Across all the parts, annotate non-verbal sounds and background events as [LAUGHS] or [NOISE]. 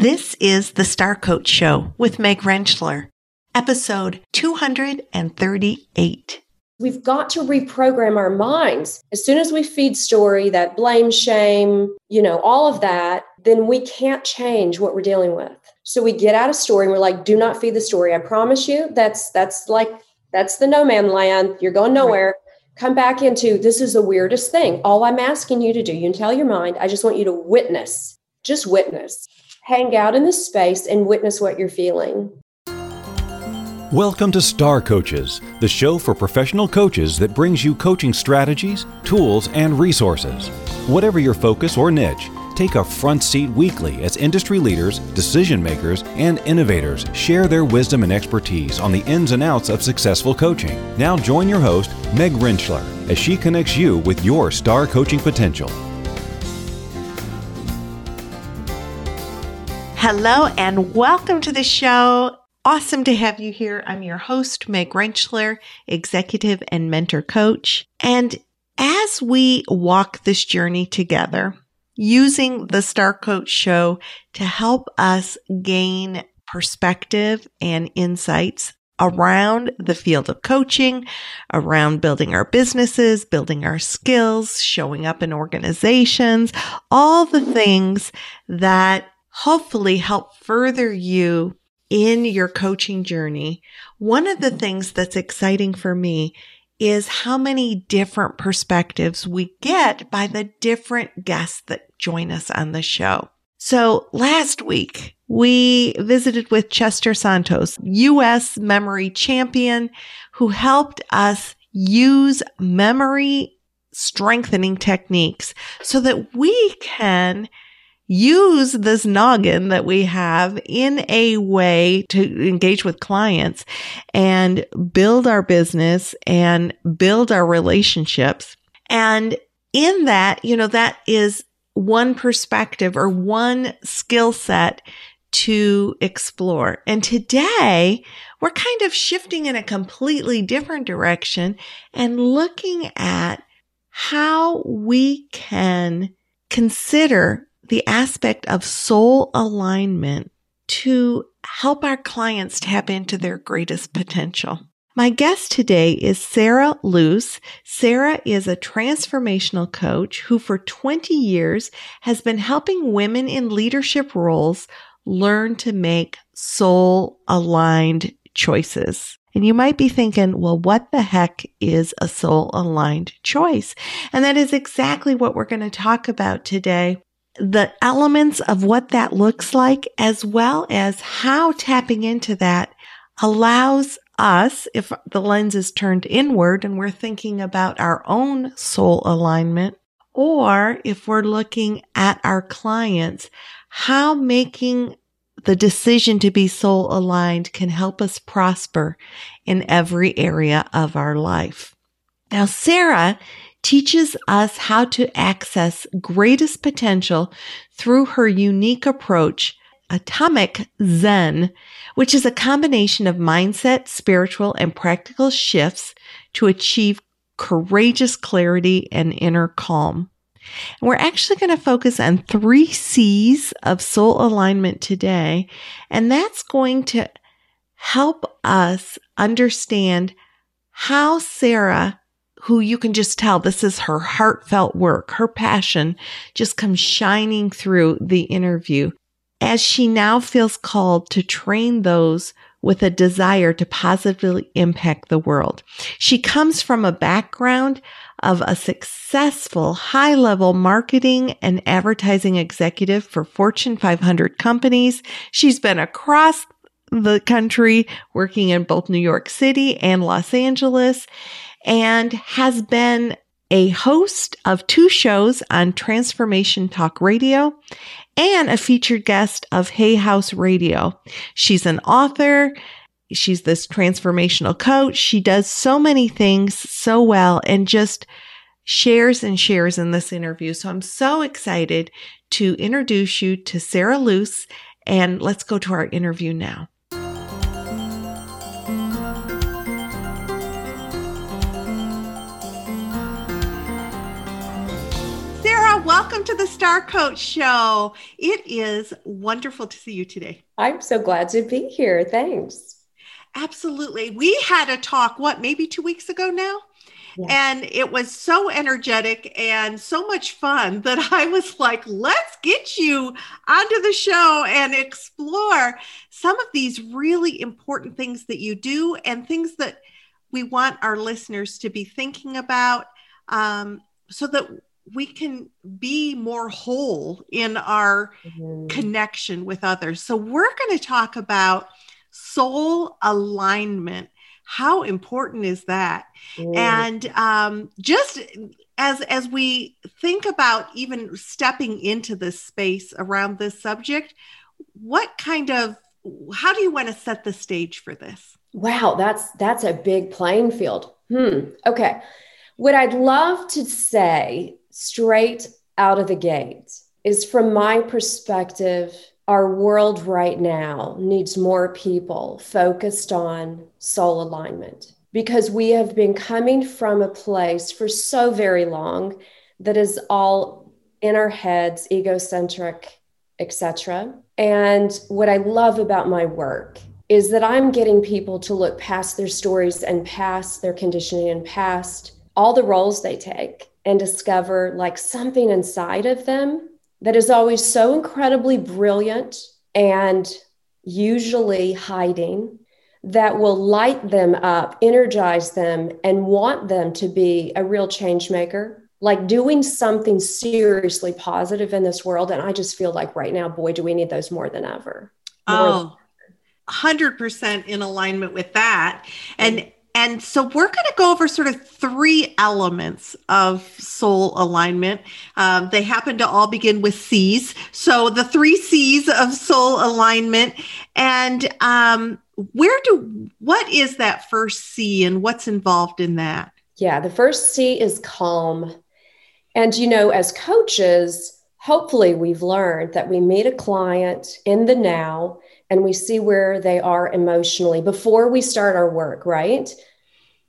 This is the Star Coach Show with Meg Rentschler, episode 238. We've got to reprogram our minds. As soon as we feed story, that blame, shame, you know, all of that, then we can't change what we're dealing with. So we get out of story and we're like, do not feed the story. I promise you, that's that's like that's the no man land. You're going nowhere. Right. Come back into this is the weirdest thing. All I'm asking you to do, you can tell your mind, I just want you to witness, just witness. Hang out in the space and witness what you're feeling. Welcome to Star Coaches, the show for professional coaches that brings you coaching strategies, tools, and resources. Whatever your focus or niche, take a front seat weekly as industry leaders, decision makers, and innovators share their wisdom and expertise on the ins and outs of successful coaching. Now join your host, Meg Rentschler, as she connects you with your star coaching potential. Hello and welcome to the show. Awesome to have you here. I'm your host, Meg Rentschler, executive and mentor coach. And as we walk this journey together, using the Star Coach Show to help us gain perspective and insights around the field of coaching, around building our businesses, building our skills, showing up in organizations, all the things that hopefully help further you in your coaching journey. One of the things that's exciting for me is how many different perspectives we get by the different guests that join us on the show. So last week we visited with Chester Santos, U.S. memory champion who helped us use memory strengthening techniques so that we can use this noggin that we have in a way to engage with clients and build our business and build our relationships. And in that, you know, that is one perspective or one skill set to explore. And today we're kind of shifting in a completely different direction and looking at how we can consider the aspect of soul alignment to help our clients tap into their greatest potential. My guest today is Sarah Luce. Sarah is a transformational coach who for 20 years has been helping women in leadership roles learn to make soul aligned choices. And you might be thinking, well, what the heck is a soul aligned choice? And that is exactly what we're going to talk about today the elements of what that looks like, as well as how tapping into that allows us, if the lens is turned inward and we're thinking about our own soul alignment, or if we're looking at our clients, how making the decision to be soul aligned can help us prosper in every area of our life. Now, Sarah teaches us how to access greatest potential through her unique approach, Atomic Zen, which is a combination of mindset, spiritual, and practical shifts to achieve courageous clarity and inner calm. And we're actually going to focus on three C's of soul alignment today, and that's going to help us understand how Sarah who you can just tell this is her heartfelt work. Her passion just comes shining through the interview as she now feels called to train those with a desire to positively impact the world. She comes from a background of a successful high level marketing and advertising executive for Fortune 500 companies. She's been across the country working in both New York City and Los Angeles and has been a host of two shows on Transformation Talk Radio and a featured guest of Hay House Radio. She's an author. She's this transformational coach. She does so many things so well and just shares and shares in this interview. So I'm so excited to introduce you to Sarah Luce and let's go to our interview now. Welcome to the Star Coach Show. It is wonderful to see you today. I'm so glad to be here. Thanks. Absolutely. We had a talk, what, maybe two weeks ago now? And it was so energetic and so much fun [LAUGHS] that I was like, let's get you onto the show and explore some of these really important things that you do and things that we want our listeners to be thinking about um, so that we can be more whole in our mm-hmm. connection with others. So, we're going to talk about soul alignment how important is that mm. and um, just as as we think about even stepping into this space around this subject what kind of how do you want to set the stage for this wow that's that's a big playing field hmm okay what i'd love to say straight out of the gate is from my perspective our world right now needs more people focused on soul alignment. Because we have been coming from a place for so very long that is all in our heads egocentric etc and what i love about my work is that i'm getting people to look past their stories and past their conditioning and past all the roles they take and discover like something inside of them that is always so incredibly brilliant and usually hiding that will light them up, energize them, and want them to be a real change maker, like doing something seriously positive in this world. And I just feel like right now, boy, do we need those more than ever. More oh, 100% in alignment with that. And mm-hmm. And so we're going to go over sort of three elements of soul alignment. Um, they happen to all begin with C's. So the three C's of soul alignment. And um, where do, what is that first C and what's involved in that? Yeah, the first C is calm. And, you know, as coaches, hopefully we've learned that we meet a client in the now and we see where they are emotionally before we start our work, right?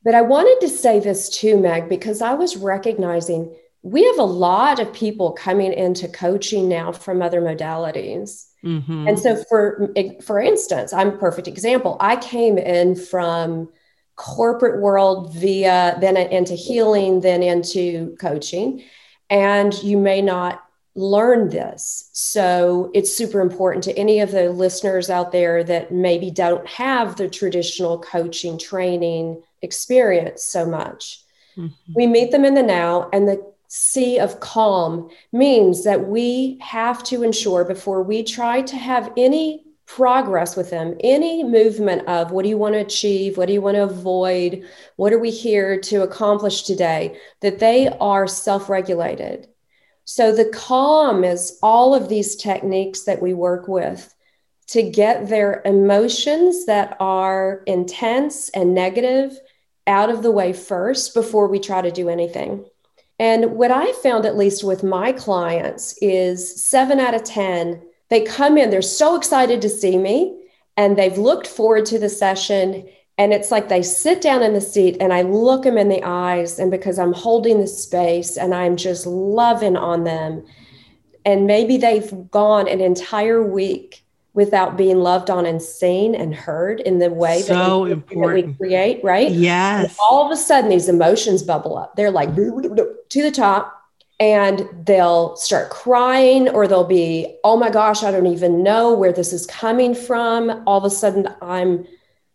But I wanted to say this too, Meg, because I was recognizing we have a lot of people coming into coaching now from other modalities. Mm-hmm. And so for for instance, I'm a perfect example. I came in from corporate world via then into healing, then into coaching. And you may not learn this. So it's super important to any of the listeners out there that maybe don't have the traditional coaching training experience so much. Mm-hmm. We meet them in the now, and the C of calm means that we have to ensure before we try to have any progress with them, any movement of what do you want to achieve? What do you want to avoid? What are we here to accomplish today? That they are self regulated. So the calm is all of these techniques that we work with to get their emotions that are intense and negative out of the way first before we try to do anything. And what I found, at least with my clients, is seven out of 10, they come in, they're so excited to see me, and they've looked forward to the session. And it's like they sit down in the seat and I look them in the eyes. And because I'm holding the space and I'm just loving on them, and maybe they've gone an entire week without being loved on and seen and heard in the way so that, we, that we create, right? Yes. And all of a sudden, these emotions bubble up. They're like to the top, and they'll start crying, or they'll be, oh my gosh, I don't even know where this is coming from. All of a sudden, I'm,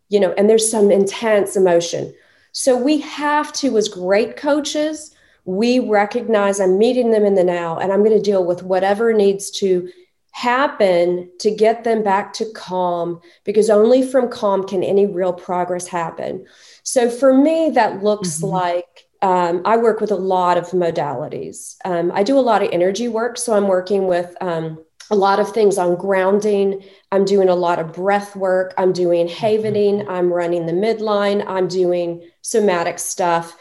you know, and there's some intense emotion. So we have to, as great coaches, we recognize I'm meeting them in the now, and I'm going to deal with whatever needs to happen to get them back to calm because only from calm can any real progress happen. So for me, that looks mm-hmm. like um, I work with a lot of modalities. Um, I do a lot of energy work. So I'm working with um, a lot of things on grounding. I'm doing a lot of breath work. I'm doing mm-hmm. havening. I'm running the midline. I'm doing somatic stuff.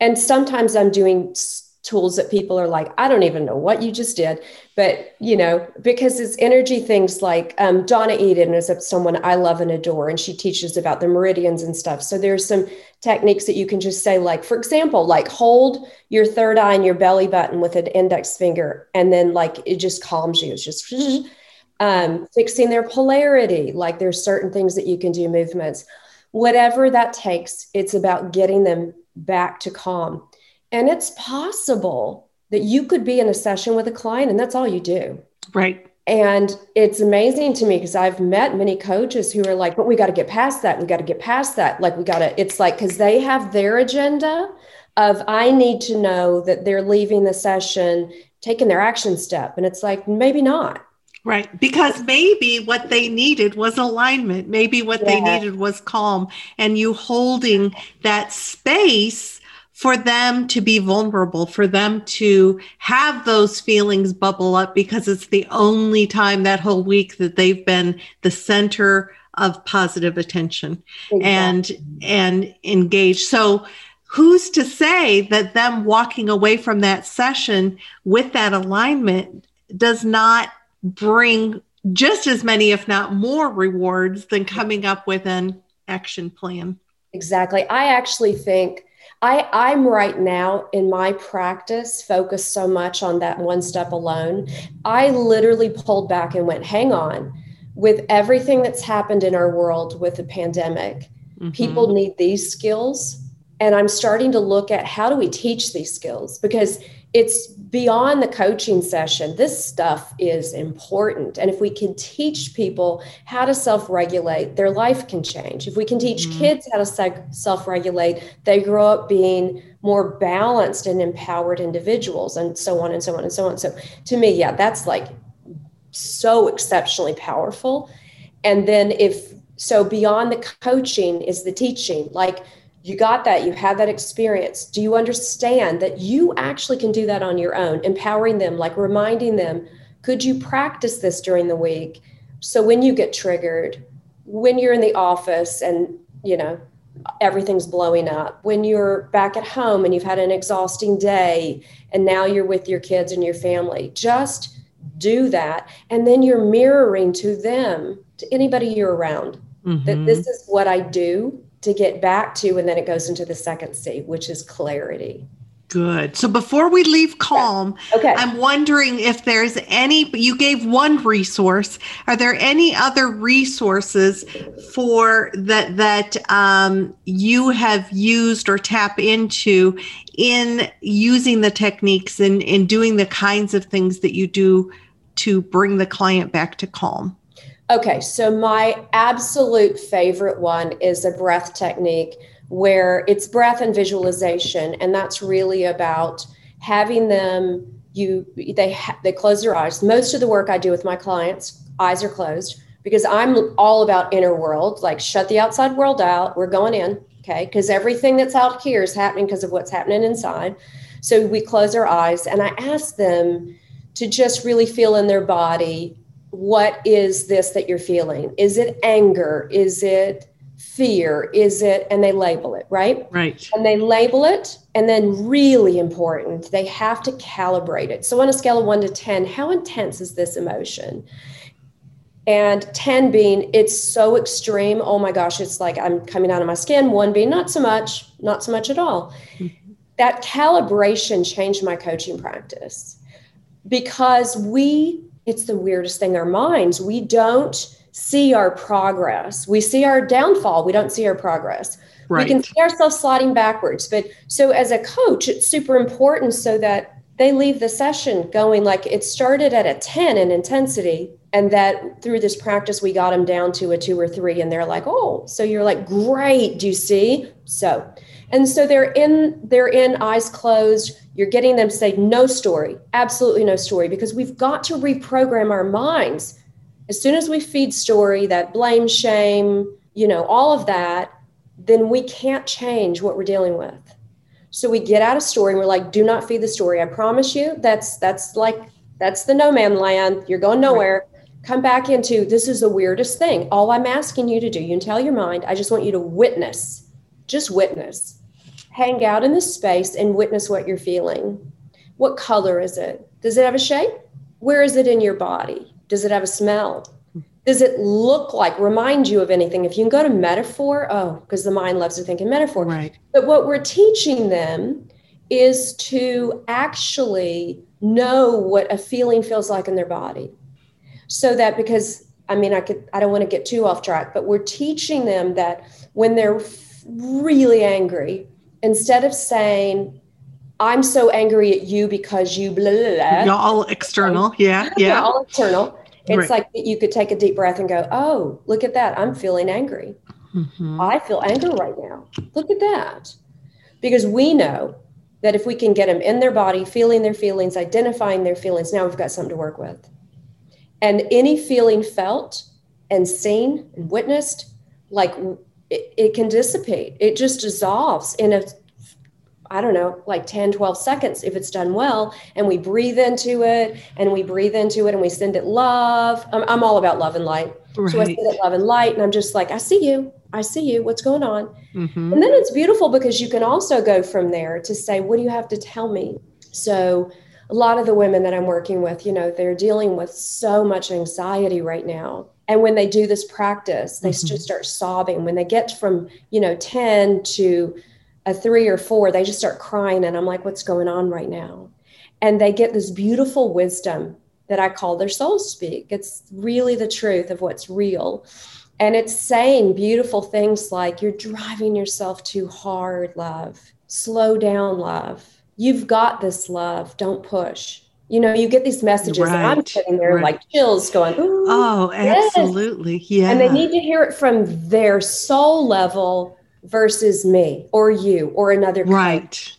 And sometimes I'm doing tools that people are like, I don't even know what you just did. But, you know, because it's energy things like um, Donna Eden is someone I love and adore, and she teaches about the meridians and stuff. So there's some techniques that you can just say, like, for example, like hold your third eye and your belly button with an index finger, and then like it just calms you. It's just [LAUGHS] um, fixing their polarity. Like there's certain things that you can do, movements, whatever that takes. It's about getting them back to calm and it's possible that you could be in a session with a client and that's all you do. Right. And it's amazing to me because I've met many coaches who are like, but we got to get past that. We got to get past that. Like, we got to, it's like, because they have their agenda of, I need to know that they're leaving the session, taking their action step. And it's like, maybe not. Right. Because maybe what they needed was alignment. Maybe what yeah. they needed was calm. And you holding that space for them to be vulnerable, for them to have those feelings bubble up because it's the only time that whole week that they've been the center of positive attention exactly. and and engaged. So who's to say that them walking away from that session with that alignment does not bring just as many if not more rewards than coming up with an action plan exactly i actually think I, I'm right now in my practice focused so much on that one step alone. I literally pulled back and went, hang on, with everything that's happened in our world with the pandemic, mm-hmm. people need these skills. And I'm starting to look at how do we teach these skills because it's beyond the coaching session. This stuff is important. And if we can teach people how to self regulate, their life can change. If we can teach mm-hmm. kids how to self regulate, they grow up being more balanced and empowered individuals, and so on and so on and so on. So, to me, yeah, that's like so exceptionally powerful. And then, if so, beyond the coaching is the teaching. Like, you got that you had that experience. Do you understand that you actually can do that on your own empowering them like reminding them could you practice this during the week? So when you get triggered when you're in the office and you know everything's blowing up when you're back at home and you've had an exhausting day and now you're with your kids and your family just do that. And then you're mirroring to them to anybody you're around mm-hmm. that this is what i do to get back to, and then it goes into the second C, which is clarity. Good. So before we leave calm, okay. I'm wondering if there's any, you gave one resource. Are there any other resources for that, that um, you have used or tap into in using the techniques and in doing the kinds of things that you do to bring the client back to calm? Okay, so my absolute favorite one is a breath technique where it's breath and visualization, and that's really about having them. You they ha- they close their eyes. Most of the work I do with my clients, eyes are closed because I'm all about inner world. Like shut the outside world out. We're going in, okay? Because everything that's out here is happening because of what's happening inside. So we close our eyes, and I ask them to just really feel in their body what is this that you're feeling? Is it anger? Is it fear? Is it, and they label it, right? Right. And they label it. And then, really important, they have to calibrate it. So, on a scale of one to 10, how intense is this emotion? And 10 being, it's so extreme. Oh my gosh, it's like I'm coming out of my skin. One being, not so much, not so much at all. Mm-hmm. That calibration changed my coaching practice because we it's the weirdest thing. Our minds we don't see our progress. We see our downfall we don't see our progress. Right. we can see ourselves sliding backwards but so as a coach it's super important so that they leave the session going like it started at a 10 in intensity and that through this practice we got them down to a two or three and they're like oh so you're like great do you see? So and so they're in they're in eyes closed. You're getting them say no story absolutely no story because we've got to reprogram our minds. As soon as we feed story that blame shame you know all of that then we can't change what we're dealing with. So we get out of story and we're like do not feed the story i promise you. That's that's like that's the no man land. You're going nowhere. Come back into this is the weirdest thing. All i'm asking you to do you can tell your mind i just want you to witness just witness hang out in this space and witness what you're feeling. What color is it? Does it have a shape? Where is it in your body? Does it have a smell? Does it look like, remind you of anything? If you can go to metaphor, oh, because the mind loves to think in metaphor. Right. But what we're teaching them is to actually know what a feeling feels like in their body. So that because I mean, I could, I don't want to get too off track, but we're teaching them that when they're really angry, instead of saying, I'm so angry at you because you blah, blah, blah. You're All external. Yeah. Yeah. all external. It's right. like you could take a deep breath and go, Oh, look at that. I'm feeling angry. Mm-hmm. I feel anger right now. Look at that. Because we know that if we can get them in their body, feeling their feelings, identifying their feelings, now we've got something to work with. And any feeling felt and seen and witnessed, like it, it can dissipate. It just dissolves in a I don't know, like 10, 12 seconds if it's done well. And we breathe into it and we breathe into it and we send it love. I'm, I'm all about love and light. Right. So I send it love and light. And I'm just like, I see you. I see you. What's going on? Mm-hmm. And then it's beautiful because you can also go from there to say, what do you have to tell me? So a lot of the women that I'm working with, you know, they're dealing with so much anxiety right now. And when they do this practice, they mm-hmm. just start sobbing. When they get from, you know, 10 to a three or four, they just start crying. And I'm like, what's going on right now? And they get this beautiful wisdom that I call their soul speak. It's really the truth of what's real. And it's saying beautiful things like, you're driving yourself too hard, love. Slow down, love. You've got this, love. Don't push. You know, you get these messages, right. and I'm sitting there right. like chills going, Oh, absolutely. Yes. Yeah. And they need to hear it from their soul level versus me or you or another right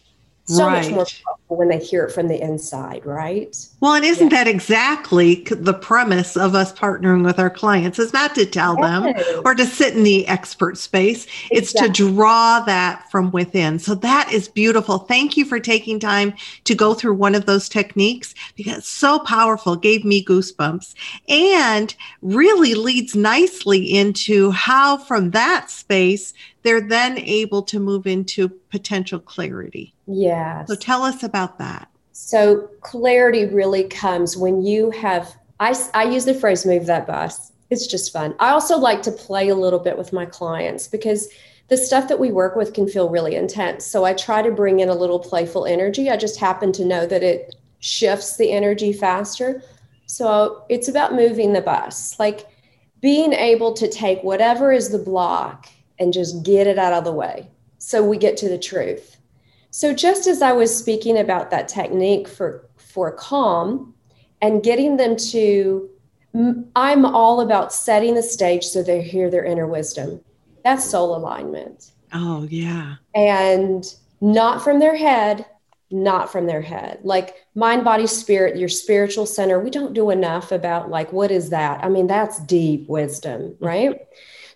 so right. much more powerful when they hear it from the inside, right? Well, and isn't yeah. that exactly the premise of us partnering with our clients is not to tell yes. them or to sit in the expert space. Exactly. It's to draw that from within. So that is beautiful. Thank you for taking time to go through one of those techniques because it's so powerful, gave me goosebumps and really leads nicely into how from that space they're then able to move into potential clarity. Yeah. So tell us about that. So clarity really comes when you have, I, I use the phrase move that bus. It's just fun. I also like to play a little bit with my clients because the stuff that we work with can feel really intense. So I try to bring in a little playful energy. I just happen to know that it shifts the energy faster. So it's about moving the bus, like being able to take whatever is the block and just get it out of the way so we get to the truth. So just as I was speaking about that technique for for calm and getting them to I'm all about setting the stage so they hear their inner wisdom. That's soul alignment. Oh, yeah. And not from their head, not from their head. Like mind, body, spirit, your spiritual center. We don't do enough about like what is that? I mean, that's deep wisdom, right?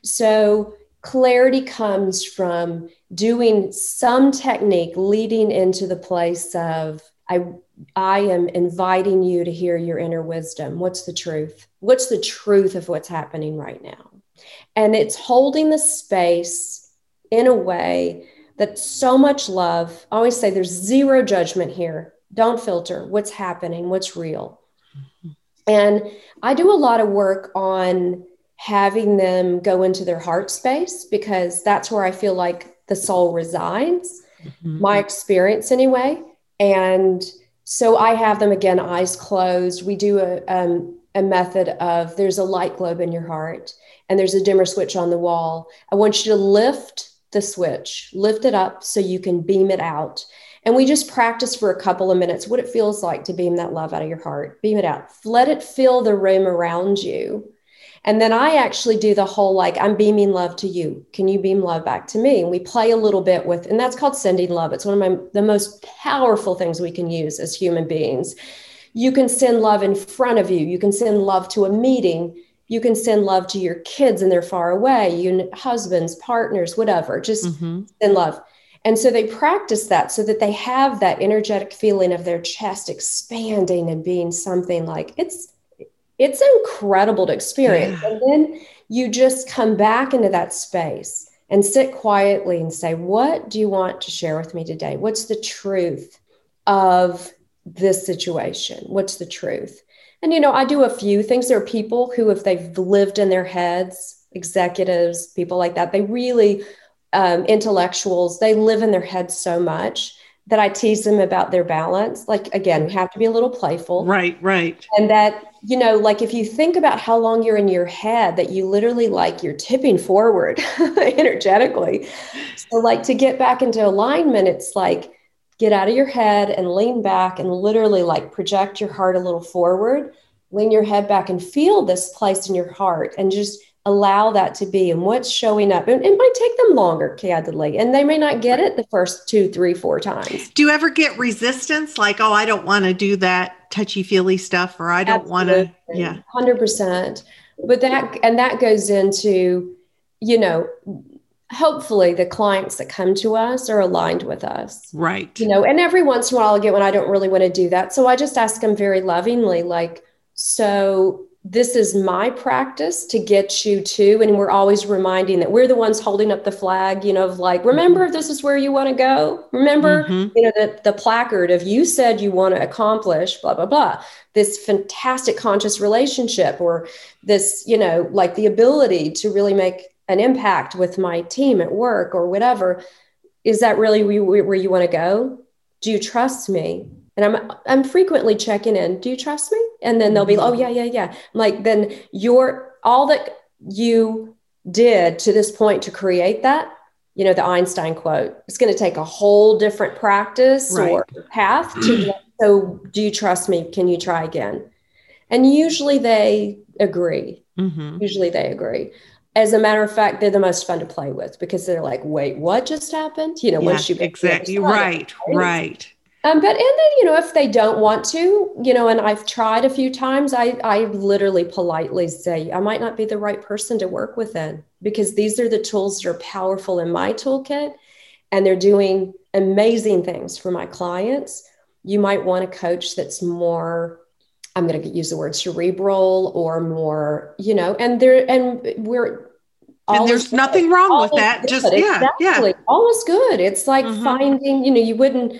So clarity comes from doing some technique leading into the place of I I am inviting you to hear your inner wisdom. What's the truth? What's the truth of what's happening right now? And it's holding the space in a way that so much love. I always say there's zero judgment here. Don't filter what's happening, what's real. Mm-hmm. And I do a lot of work on having them go into their heart space because that's where I feel like the soul resides, mm-hmm. my experience anyway. And so I have them again, eyes closed. We do a, um, a method of there's a light globe in your heart and there's a dimmer switch on the wall. I want you to lift the switch, lift it up so you can beam it out. And we just practice for a couple of minutes what it feels like to beam that love out of your heart. Beam it out. Let it fill the room around you and then I actually do the whole like, I'm beaming love to you. Can you beam love back to me? And we play a little bit with, and that's called sending love. It's one of my the most powerful things we can use as human beings. You can send love in front of you. You can send love to a meeting. You can send love to your kids and they're far away, you husbands, partners, whatever. Just mm-hmm. send love. And so they practice that so that they have that energetic feeling of their chest expanding and being something like it's it's incredible to experience. Yeah. And then you just come back into that space and sit quietly and say, What do you want to share with me today? What's the truth of this situation? What's the truth? And, you know, I do a few things. There are people who, if they've lived in their heads, executives, people like that, they really, um, intellectuals, they live in their heads so much that I tease them about their balance. Like, again, we have to be a little playful. Right, right. And that, you know, like if you think about how long you're in your head, that you literally like you're tipping forward [LAUGHS] energetically. So, like to get back into alignment, it's like get out of your head and lean back and literally like project your heart a little forward, lean your head back and feel this place in your heart and just allow that to be and what's showing up. And it might take them longer, candidly, and they may not get it the first two, three, four times. Do you ever get resistance like, oh, I don't want to do that touchy feely stuff, or I don't want to? Yeah. 100%. But that, and that goes into, you know, hopefully the clients that come to us are aligned with us. Right. You know, and every once in a while I get when I don't really want to do that. So I just ask them very lovingly, like, so this is my practice to get you to and we're always reminding that we're the ones holding up the flag you know of like remember mm-hmm. this is where you want to go remember mm-hmm. you know the, the placard of you said you want to accomplish blah blah blah this fantastic conscious relationship or this you know like the ability to really make an impact with my team at work or whatever is that really where, where you want to go do you trust me and I'm I'm frequently checking in. Do you trust me? And then they'll be, oh yeah, yeah, yeah. I'm like then you're all that you did to this point to create that. You know the Einstein quote. It's going to take a whole different practice right. or path to. [CLEARS THROAT] so do you trust me? Can you try again? And usually they agree. Mm-hmm. Usually they agree. As a matter of fact, they're the most fun to play with because they're like, wait, what just happened? You know, yeah, once you exactly right, right. Um, but and then you know if they don't want to, you know, and I've tried a few times, I I literally politely say I might not be the right person to work with then because these are the tools that are powerful in my toolkit, and they're doing amazing things for my clients. You might want a coach that's more I'm going to use the word cerebral or more, you know, and there and we're and there's nothing wrong all with that. Good. Just yeah, exactly. yeah, all is good. It's like mm-hmm. finding, you know, you wouldn't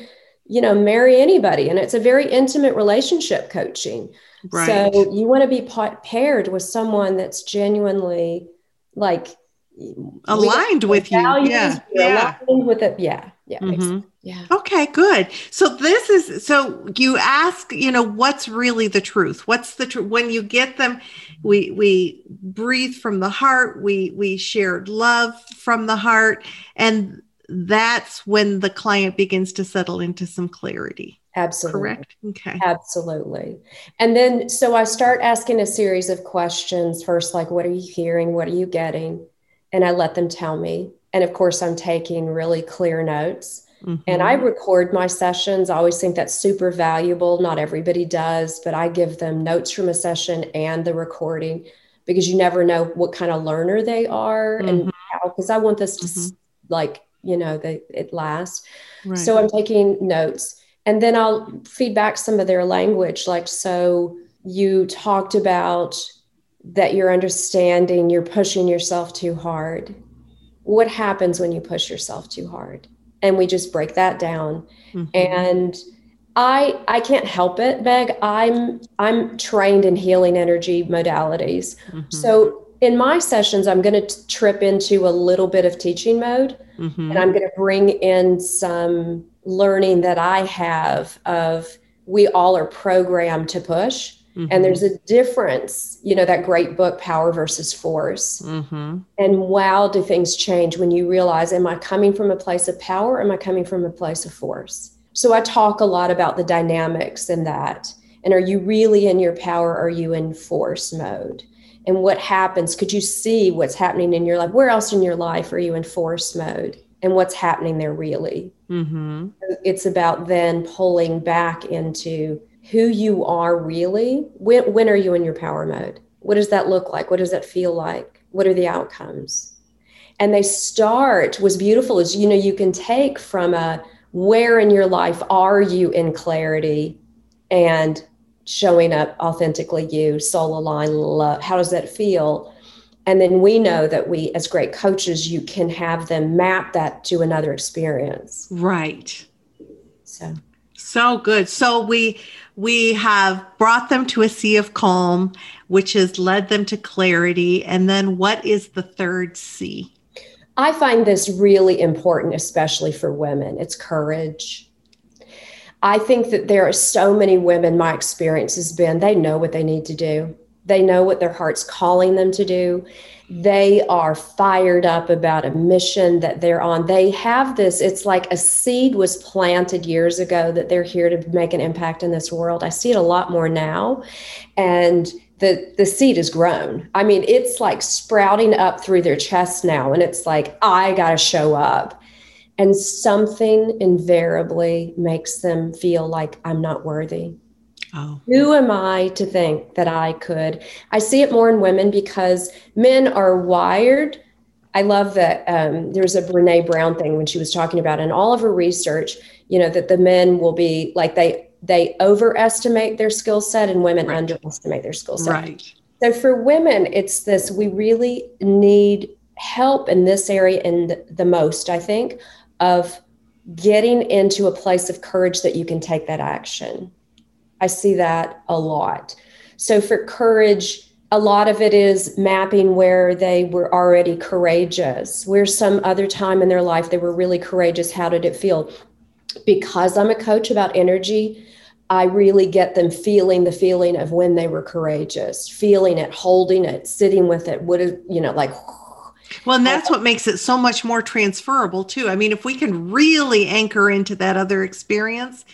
you know marry anybody. And it's a very intimate relationship coaching. Right. so you want to be paired with someone that's genuinely like aligned with you. yeah. yeah. with it. Yeah. Yeah mm-hmm. yeah. Okay good. So this is so you ask you know what's really the truth? What's the truth when you get them we we breathe from the heart. We we shared love from the heart. And that's when the client begins to settle into some clarity. Absolutely. Correct. Okay. Absolutely. And then, so I start asking a series of questions first, like, what are you hearing? What are you getting? And I let them tell me. And of course, I'm taking really clear notes. Mm-hmm. And I record my sessions. I always think that's super valuable. Not everybody does, but I give them notes from a session and the recording because you never know what kind of learner they are mm-hmm. and how, because I want this to mm-hmm. like you know they it lasts. Right. so i'm taking notes. And then i'll feed back some of their language like so you talked about that you're understanding you're pushing yourself too hard. What happens when you push yourself too hard? And we just break that down. Mm-hmm. and i i can't help it meg. I'm i'm trained in healing energy modalities. Mm-hmm. so in my sessions, I'm going to trip into a little bit of teaching mode mm-hmm. and I'm going to bring in some learning that I have of we all are programmed to push. Mm-hmm. And there's a difference, you know, that great book, Power versus Force. Mm-hmm. And wow, do things change when you realize, am I coming from a place of power? Am I coming from a place of force? So I talk a lot about the dynamics in that. And are you really in your power? Or are you in force mode? And what happens could you see what's happening in your life? Where else in your life are you in force mode and what's happening there really? Mm-hmm. it's about then pulling back into who you are really. When, when are you in your power mode? What does that look like? What does that feel like? What are the outcomes? And they start was beautiful is you know you can take from a where in your life are you in clarity and showing up authentically you, soul aligned love. How does that feel? And then we know that we, as great coaches, you can have them map that to another experience. Right. So So good. So we we have brought them to a sea of calm, which has led them to clarity. And then what is the third C? I find this really important, especially for women. It's courage. I think that there are so many women, my experience has been, they know what they need to do. They know what their heart's calling them to do. They are fired up about a mission that they're on. They have this, it's like a seed was planted years ago that they're here to make an impact in this world. I see it a lot more now. And the the seed has grown. I mean, it's like sprouting up through their chest now and it's like I got to show up. And something invariably makes them feel like I'm not worthy. Oh. Who am I to think that I could? I see it more in women because men are wired. I love that um, there's a Brene Brown thing when she was talking about in all of her research, you know, that the men will be like they they overestimate their skill set and women right. underestimate their skill set. Right. So for women, it's this we really need help in this area and the most, I think, of getting into a place of courage that you can take that action. I see that a lot. So for courage, a lot of it is mapping where they were already courageous, where some other time in their life they were really courageous. How did it feel? Because I'm a coach about energy, I really get them feeling the feeling of when they were courageous, feeling it, holding it, sitting with it. What is, you know, like well, and that's what makes it so much more transferable, too. I mean, if we can really anchor into that other experience,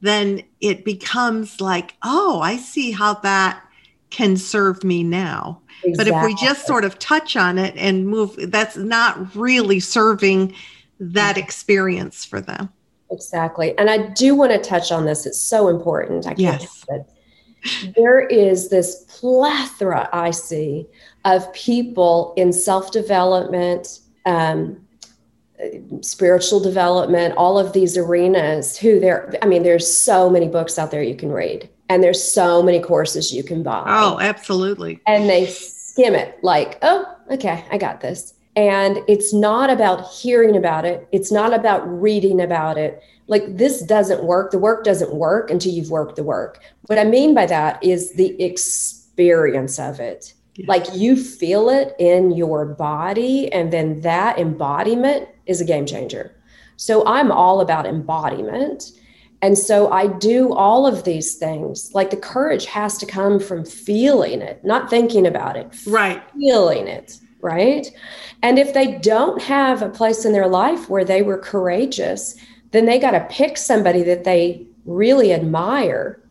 then it becomes like, oh, I see how that can serve me now. Exactly. But if we just sort of touch on it and move, that's not really serving that mm-hmm. experience for them. Exactly. And I do want to touch on this. It's so important. I can't yes. There is this plethora I see of people in self development, um, spiritual development, all of these arenas who there, I mean, there's so many books out there you can read and there's so many courses you can buy. Oh, absolutely. And they skim it like, oh, okay, I got this. And it's not about hearing about it. It's not about reading about it. Like this doesn't work. The work doesn't work until you've worked the work. What I mean by that is the experience of it. Like you feel it in your body, and then that embodiment is a game changer. So I'm all about embodiment. And so I do all of these things. Like the courage has to come from feeling it, not thinking about it. Right. Feeling it. Right. And if they don't have a place in their life where they were courageous, then they got to pick somebody that they really admire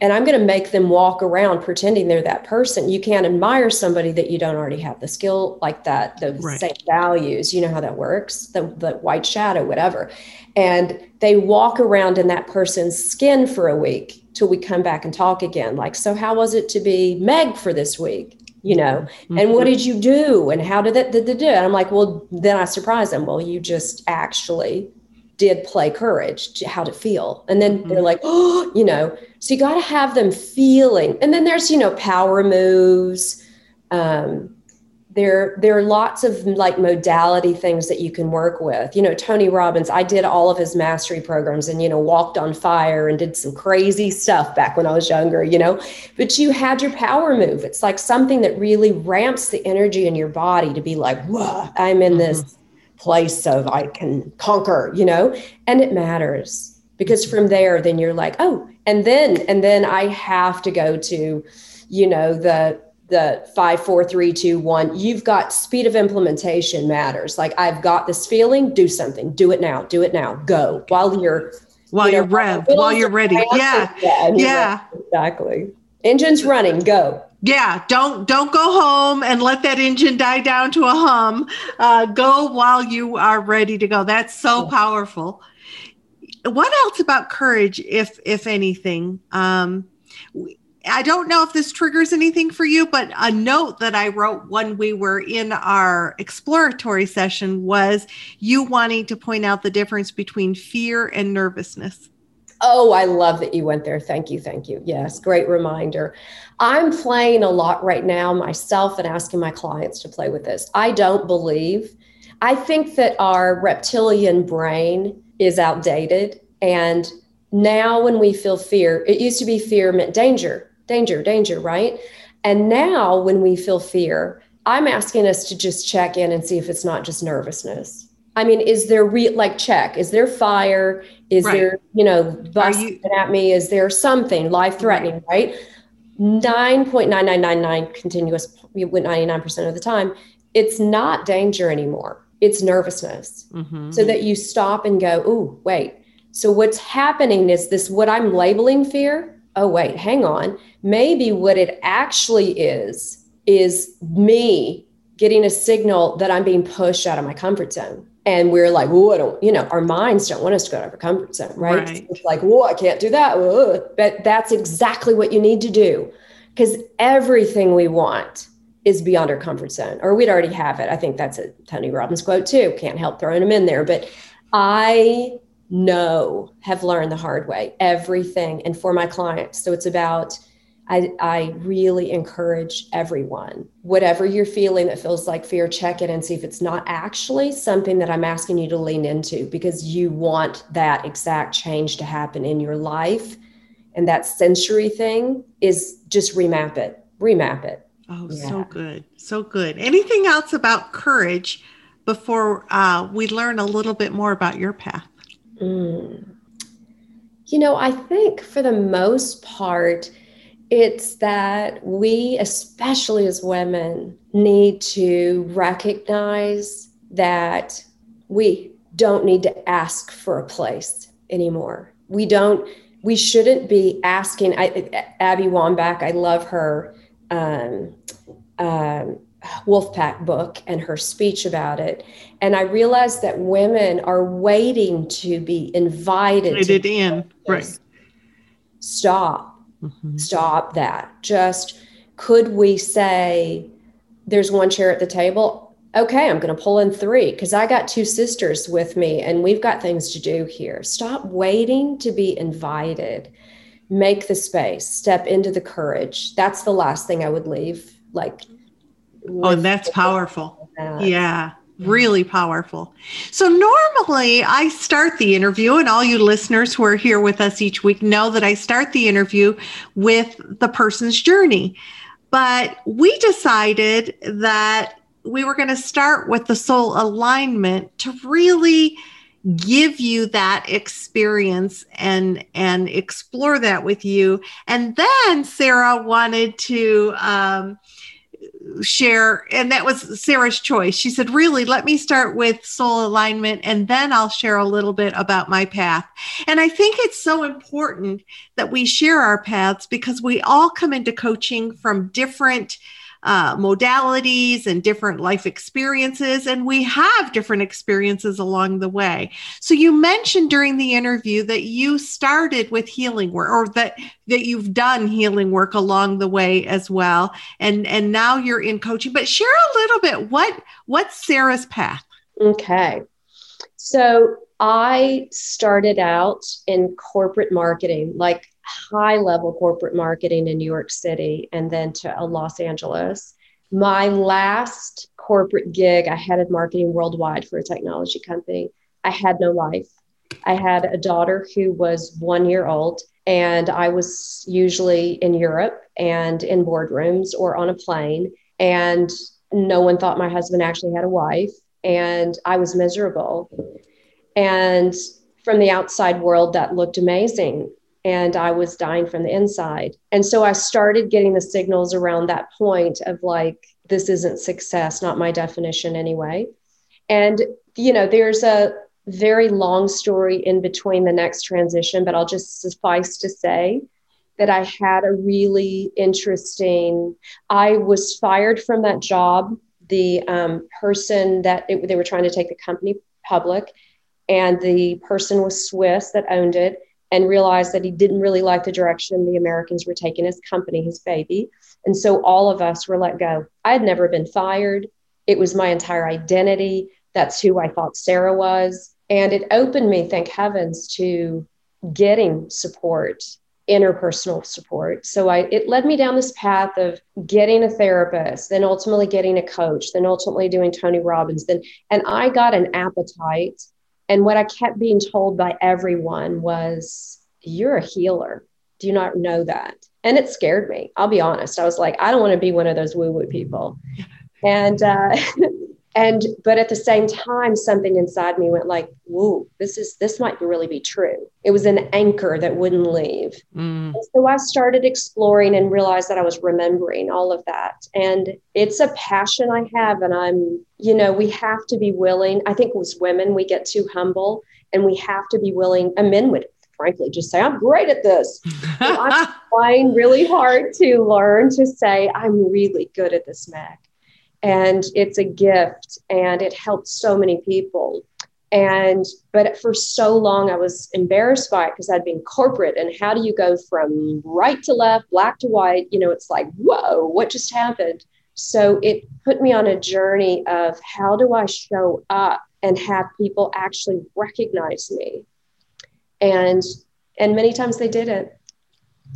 and I'm going to make them walk around pretending they're that person. You can't admire somebody that you don't already have the skill like that, the right. same values. You know how that works, the, the white shadow, whatever. And they walk around in that person's skin for a week till we come back and talk again. Like, so how was it to be Meg for this week? You know, mm-hmm. and what did you do? And how did it, did it do? And I'm like, well, then I surprise them. Well, you just actually did play courage to how to feel and then mm-hmm. they're like oh [GASPS] you know so you got to have them feeling and then there's you know power moves. Um, there there are lots of like modality things that you can work with. You know tony robbins i did all of his mastery programs and you know walked on fire and did some crazy stuff back when i was younger you know? But you had your power move. It's like something that really ramps the energy in your body to be like whoa i'm in this mm-hmm. place of I can conquer, you know, and it matters because from there, then you're like, oh, and then, and then I have to go to, you know, the, the five, four, three, two, one. You've got speed of implementation matters. Like I've got this feeling, do something, do it now, do it now, go while you're while you are revved, while you're ready. Yeah. Yeah. yeah. Exactly. Engine's running, go yeah don't don't go home and let that engine die down to a hum uh, go while you are ready to go that's so powerful what else about courage if if anything um, i don't know if this triggers anything for you but a note that i wrote when we were in our exploratory session was you wanting to point out the difference between fear and nervousness Oh, I love that you went there. Thank you. Thank you. Yes, great reminder. I'm playing a lot right now myself and asking my clients to play with this. I don't believe, I think that our reptilian brain is outdated and now when we feel fear, it used to be fear meant danger, danger, danger, right? And now when we feel fear, I'm asking us to just check in and see if it's not just nervousness. I mean, is there re- like check? Is there fire? Is right. there, you know, busting you- at me? Is there something life threatening, right? 9.9999 continuous 99% of the time, it's not danger anymore. It's nervousness. Mm-hmm. So that you stop and go, oh, wait. So what's happening is this what I'm labeling fear. Oh, wait, hang on. Maybe what it actually is is me getting a signal that I'm being pushed out of my comfort zone. And we're like, oh, I don't, you know, our minds don't want us to go out of our comfort zone, right? right. It's like, oh, I can't do that. But that's exactly what you need to do because everything we want is beyond our comfort zone, or we'd already have it. I think that's a Tony Robbins quote too. Can't help throwing them in there. But I know, have learned the hard way, everything. And for my clients. So it's about I, I really encourage everyone, whatever you're feeling that feels like fear, check it and see if it's not actually something that I'm asking you to lean into because you want that exact change to happen in your life. And that sensory thing is just remap it, remap it. Oh, yeah. so good. So good. Anything else about courage before uh, we learn a little bit more about your path? Mm. You know, I think for the most part, it's that we, especially as women, need to recognize that we don't need to ask for a place anymore. We don't, we shouldn't be asking. I, Abby Wambach, I love her um, um, Wolfpack book and her speech about it. And I realized that women are waiting to be invited, invited in. Right. Stop mm-hmm. stop that. Just could we say, there's one chair at the table? Okay, I'm going to pull in three because I got two sisters with me and we've got things to do here. Stop waiting to be invited. Make the space, step into the courage. That's the last thing I would leave. Like, oh, that's powerful. That. Yeah really powerful. So, normally I start the interview, and all you listeners who are here with us each week know that I start the interview with the person's journey. But we decided that we were going to start with the soul alignment to really give you that experience and and explore that with you. And then sarah wanted to um, share and that was sarah's choice. She said really let me start with soul alignment and then i'll share a little bit about my path. And i think it's so important that we share our paths because we all come into coaching from different uh, modalities and different life experiences, and we have different experiences along the way. So you mentioned during the interview that you started with healing work, or that that you've done healing work along the way as well, and and now you're in coaching. But share a little bit what what's Sarah's path? Okay, so I started out in corporate marketing, like high level corporate marketing in New York City and then to uh, Los Angeles. My last corporate gig, I headed marketing worldwide for a technology company. I had no life. I had a daughter who was one year old, and I was usually in Europe and in boardrooms or on a plane. And no one thought my husband actually had a wife, and I was miserable. And from the outside world, that looked amazing and I was dying from the inside. And so I started getting the signals around that point of like, this isn't success, not my definition anyway. And, you know, there's a very long story in between the next transition, but I'll just suffice to say that I had a really interesting, I was fired from that job. The um, person that it, they were trying to take the company public, and the person was Swiss that owned it and realized that he didn't really like the direction the Americans were taking his company, his baby. And so all of us were let go. I had never been fired. It was my entire identity. That's who I thought Sarah was. And it opened me, thank heavens, to getting support, interpersonal support. So I it led me down this path of getting a therapist, then ultimately getting a coach, then ultimately doing Tony Robbins. Then and I got an appetite and what I kept being told by everyone was You're a healer. Do you not know that? And it scared me. I'll be honest. I was like, I don't want to be one of those woo woo people. And, uh, [LAUGHS] and, but at the same time, something inside me went like, whoa, this is, this might really be true. It was an anchor that wouldn't leave. Mm. So I started exploring and realized that I was remembering all of that. And it's a passion I have. And I'm, you know, we have to be willing. I think as women, we get too humble and we have to be willing, and men would frankly just say, I'm great at this. [LAUGHS] I'm trying really hard to learn to say, I'm really good at this, Meg. And it's a gift and it helps so many people. And, but for so long, I was embarrassed by it because I'd been corporate. And how do you go from right to left, black to white? You know, it's like, whoa, what just happened? So it put me on a journey of how do I show up and have people actually recognize me and and many times they didn't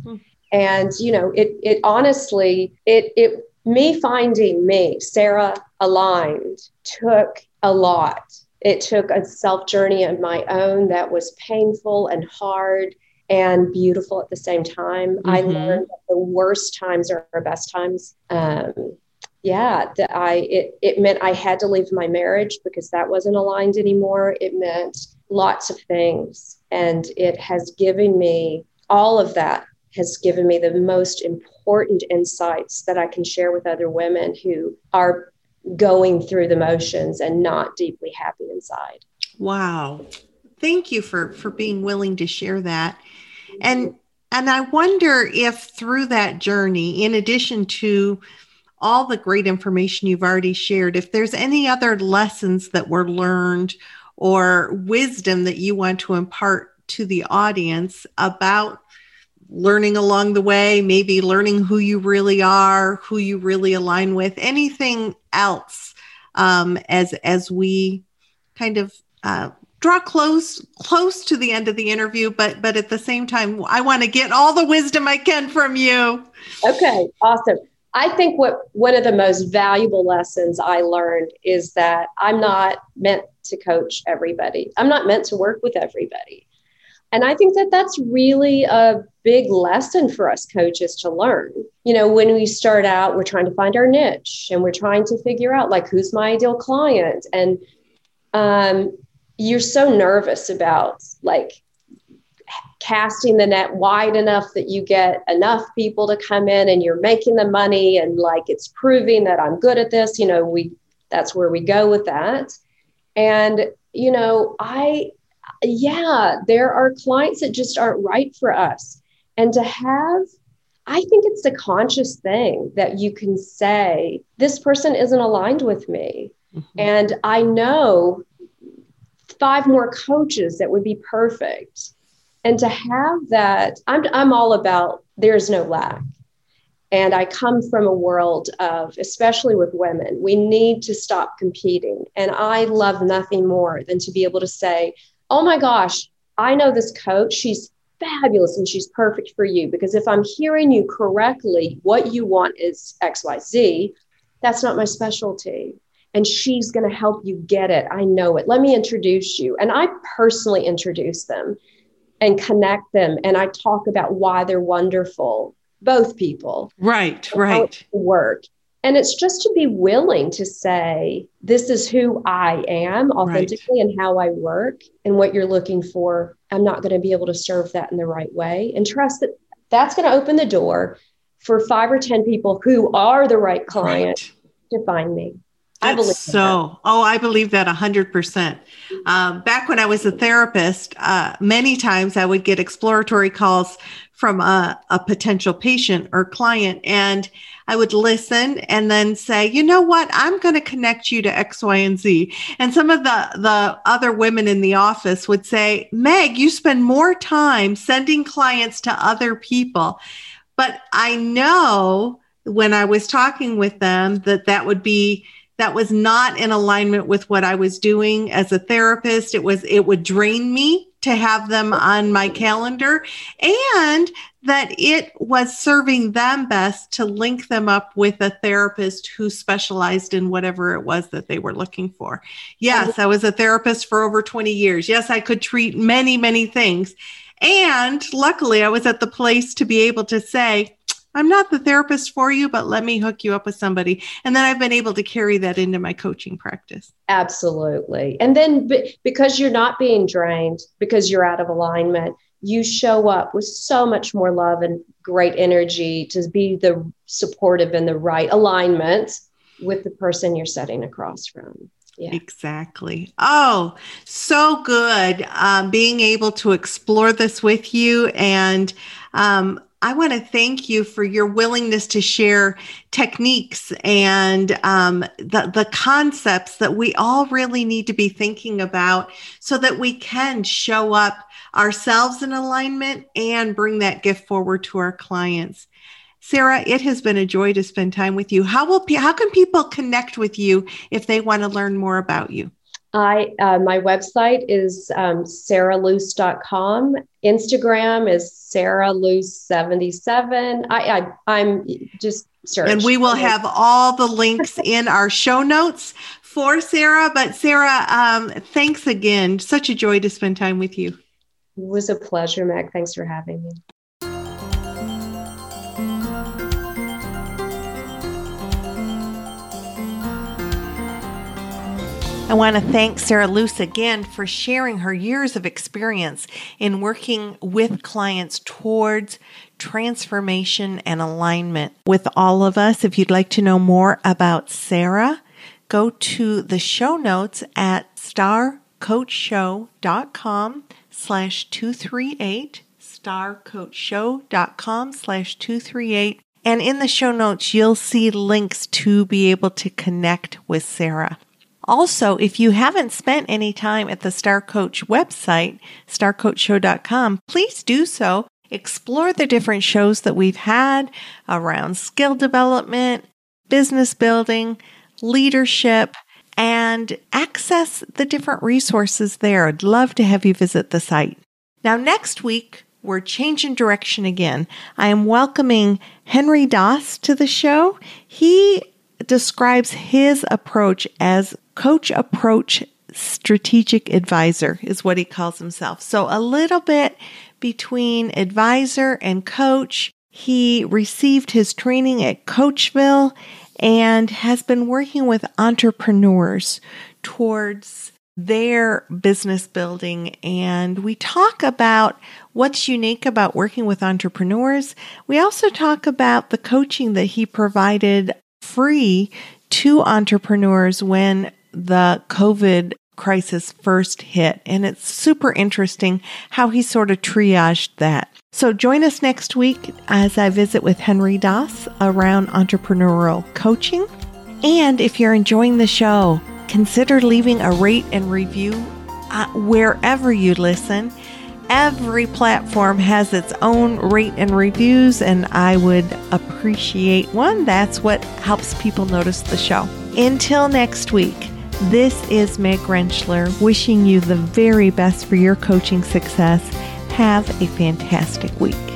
hmm. and you know it it honestly it it me finding me sarah aligned took a lot. It took a self journey of my own that was painful and hard and beautiful at the same time. Mm-hmm. i learned that the worst times are our best times. Um, yeah that i it, it meant i had to leave my marriage because that wasn't aligned anymore. It meant lots of things and it has given me all of that has given me the most important insights that i can share with other women who are going through the motions and not deeply happy inside. Wow. Thank you for for being willing to share that. And and i wonder if through that journey in addition to all the great information you've already shared, if there's any other lessons that were learned or wisdom that you want to impart to the audience about learning along the way, maybe learning who you really are, who you really align with, anything else um, as as we kind of uh, draw close close to the end of the interview, but but at the same time, I want to get all the wisdom I can from you. Okay, awesome. I think what one of the most valuable lessons I learned is that I'm not meant to coach everybody. I'm not meant to work with everybody. And I think that that's really a big lesson for us coaches to learn. You know, when we start out, we're trying to find our niche and we're trying to figure out like who's my ideal client. And um, you're so nervous about like casting the net wide enough that you get enough people to come in and you're making the money and like it's proving that I'm good at this, you know, we that's where we go with that. And you know, I yeah, there are clients that just aren't right for us. And to have I think it's the conscious thing that you can say, this person isn't aligned with me. Mm-hmm. And I know five more coaches that would be perfect and to have that i'm i'm all about there's no lack and i come from a world of especially with women we need to stop competing and i love nothing more than to be able to say oh my gosh i know this coach she's fabulous and she's perfect for you because if i'm hearing you correctly what you want is xyz that's not my specialty and she's going to help you get it i know it let me introduce you and i personally introduce them and connect them. And I talk about why they're wonderful, both people. Right, right. Work. And it's just to be willing to say, this is who I am authentically right. and how I work and what you're looking for. I'm not going to be able to serve that in the right way. And trust that that's going to open the door for five or 10 people who are the right client right. to find me. I believe so. That. Oh, I believe that a hundred percent. Um, back when I was a therapist, uh, many times I would get exploratory calls from a, a potential patient or client, and I would listen and then say, you know what, I'm going to connect you to X, Y, and Z. And some of the the other women in the office would say, Meg, you spend more time sending clients to other people, but I know when I was talking with them that that would be that was not in alignment with what I was doing as a therapist. It was, it would drain me to have them on my calendar and that it was serving them best to link them up with a therapist who specialized in whatever it was that they were looking for. Yes, I was a therapist for over 20 years. Yes, I could treat many, many things. And luckily, I was at the place to be able to say, I'm not the therapist for you, but let me hook you up with somebody. And then I've been able to carry that into my coaching practice. Absolutely. And then b- because you're not being drained, because you're out of alignment, you show up with so much more love and great energy to be the supportive and the right alignment with the person you're sitting across from. Yeah. Exactly. Oh, so good. Um, being able to explore this with you. And um, I want to thank you for your willingness to share techniques and um, the, the concepts that we all really need to be thinking about so that we can show up ourselves in alignment and bring that gift forward to our clients. Sarah, it has been a joy to spend time with you. How will how can people connect with you if they want to learn more about you? I uh, my website is um, sarahluce.com. Instagram is sarahluce77. I, I am just search. And we will have all the links [LAUGHS] in our show notes for Sarah. But Sarah, um, thanks again. Such a joy to spend time with you. It was a pleasure, Meg. Thanks for having me. I want to thank Sarah Luce again for sharing her years of experience in working with clients towards transformation and alignment with all of us. If you'd like to know more about Sarah, go to the show notes at starcoachshow.com slash 238 starcoachshow.com slash 238 and in the show notes you'll see links to be able to connect with Sarah. Also, if you haven't spent any time at the Star Coach website, starcoachshow.com, please do so. Explore the different shows that we've had around skill development, business building, leadership, and access the different resources there. I'd love to have you visit the site. Now, next week, we're changing direction again. I am welcoming Henry Doss to the show. He describes his approach as coach approach strategic advisor is what he calls himself. So a little bit between advisor and coach. He received his training at Coachville and has been working with entrepreneurs towards their business building. And we talk about what's unique about working with entrepreneurs. We also talk about the coaching that he provided free to entrepreneurs when the COVID crisis first hit. And it's super interesting how he sort of triaged that. So join us next week as I visit with Henry Doss around entrepreneurial coaching. And if you're enjoying the show, consider leaving a rate and review uh, wherever you listen. Every platform has its own rate and reviews, and I would appreciate one. That's what helps people notice the show. Until next week, this is Meg Rentschler wishing you the very best for your coaching success. Have a fantastic week.